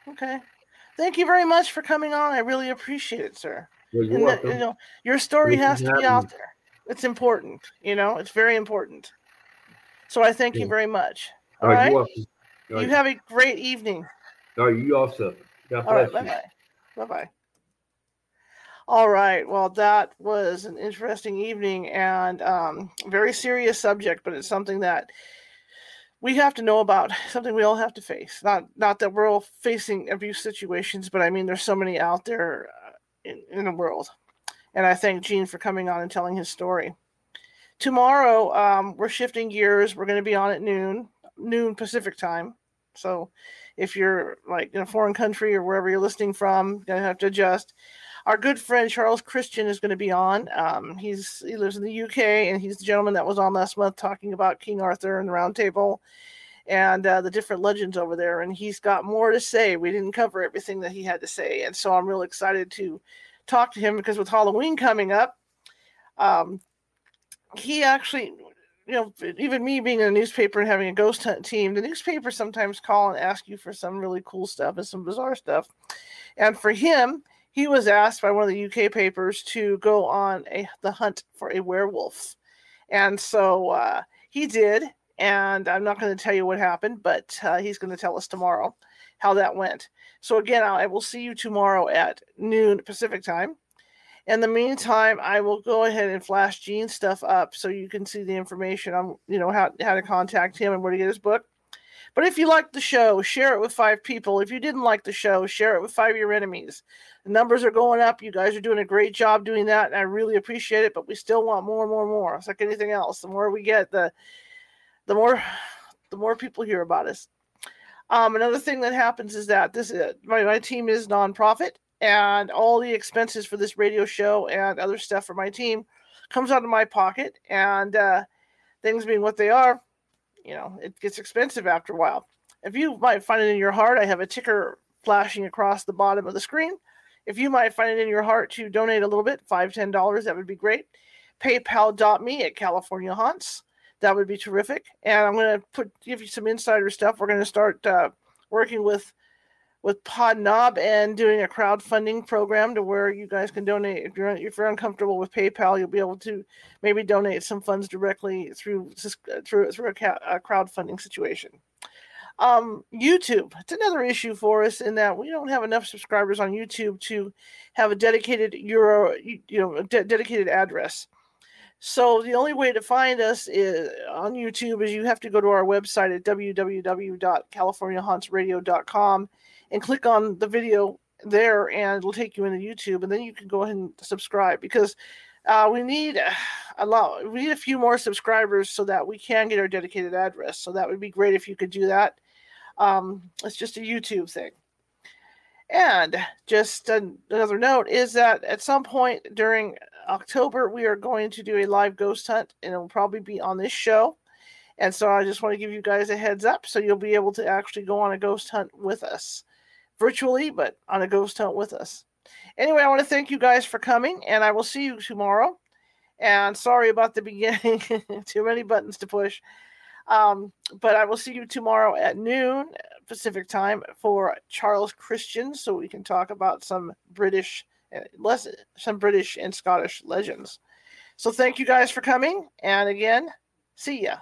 Okay. Thank you very much for coming on. I really appreciate it, sir. Well, you're And welcome. you know, your story has to be out me. there. It's important. You know, it's very important. So I thank you very much. All All right, right. You right. have a great evening. All right, you also. God All right. Bye bye. Bye bye. All right. Well, that was an interesting evening and um, very serious subject, but it's something that we have to know about. Something we all have to face. Not not that we're all facing abuse situations, but I mean, there's so many out there uh, in, in the world. And I thank Gene for coming on and telling his story. Tomorrow, um, we're shifting gears. We're going to be on at noon, noon Pacific time. So if you're like in a foreign country or wherever you're listening from, to have to adjust. Our good friend Charles Christian is going to be on. Um, he's he lives in the UK, and he's the gentleman that was on last month talking about King Arthur and the Round Table and uh, the different legends over there. And he's got more to say. We didn't cover everything that he had to say, and so I'm real excited to talk to him because with Halloween coming up, um, he actually you know, even me being in a newspaper and having a ghost hunt team, the newspapers sometimes call and ask you for some really cool stuff and some bizarre stuff. And for him, he was asked by one of the UK papers to go on a the hunt for a werewolf, and so uh, he did. And I'm not going to tell you what happened, but uh, he's going to tell us tomorrow how that went. So again, I will see you tomorrow at noon Pacific time. In the meantime, I will go ahead and flash Gene stuff up so you can see the information on you know how how to contact him and where to get his book. But if you liked the show, share it with five people. If you didn't like the show, share it with five of your enemies. The numbers are going up. You guys are doing a great job doing that, and I really appreciate it. But we still want more more more. It's like anything else. The more we get, the the more the more people hear about us. Um, another thing that happens is that this uh, my, my team is nonprofit, and all the expenses for this radio show and other stuff for my team comes out of my pocket. And uh, things being what they are, you know, it gets expensive after a while. If you might find it in your heart, I have a ticker flashing across the bottom of the screen. If you might find it in your heart to donate a little bit, five, ten dollars, that would be great. PayPal.me at California Haunts. That would be terrific. And I'm going to put give you some insider stuff. We're going to start uh, working with with Podknob and doing a crowdfunding program to where you guys can donate. If you're if you're uncomfortable with PayPal, you'll be able to maybe donate some funds directly through through through a, a crowdfunding situation. Um, YouTube, it's another issue for us in that we don't have enough subscribers on YouTube to have a dedicated URL, you know, de- dedicated address. So the only way to find us is on YouTube is you have to go to our website at www.californiahauntsradio.com and click on the video there and it'll take you into YouTube and then you can go ahead and subscribe because uh, we need a lot we need a few more subscribers so that we can get our dedicated address so that would be great if you could do that. Um, it's just a YouTube thing. And just another note is that at some point during October we are going to do a live ghost hunt and it will probably be on this show. And so I just want to give you guys a heads up so you'll be able to actually go on a ghost hunt with us virtually, but on a ghost hunt with us. Anyway, I want to thank you guys for coming, and I will see you tomorrow. And sorry about the beginning, too many buttons to push. Um, but I will see you tomorrow at noon Pacific time for Charles Christian, so we can talk about some British, uh, less some British and Scottish legends. So thank you guys for coming, and again, see ya.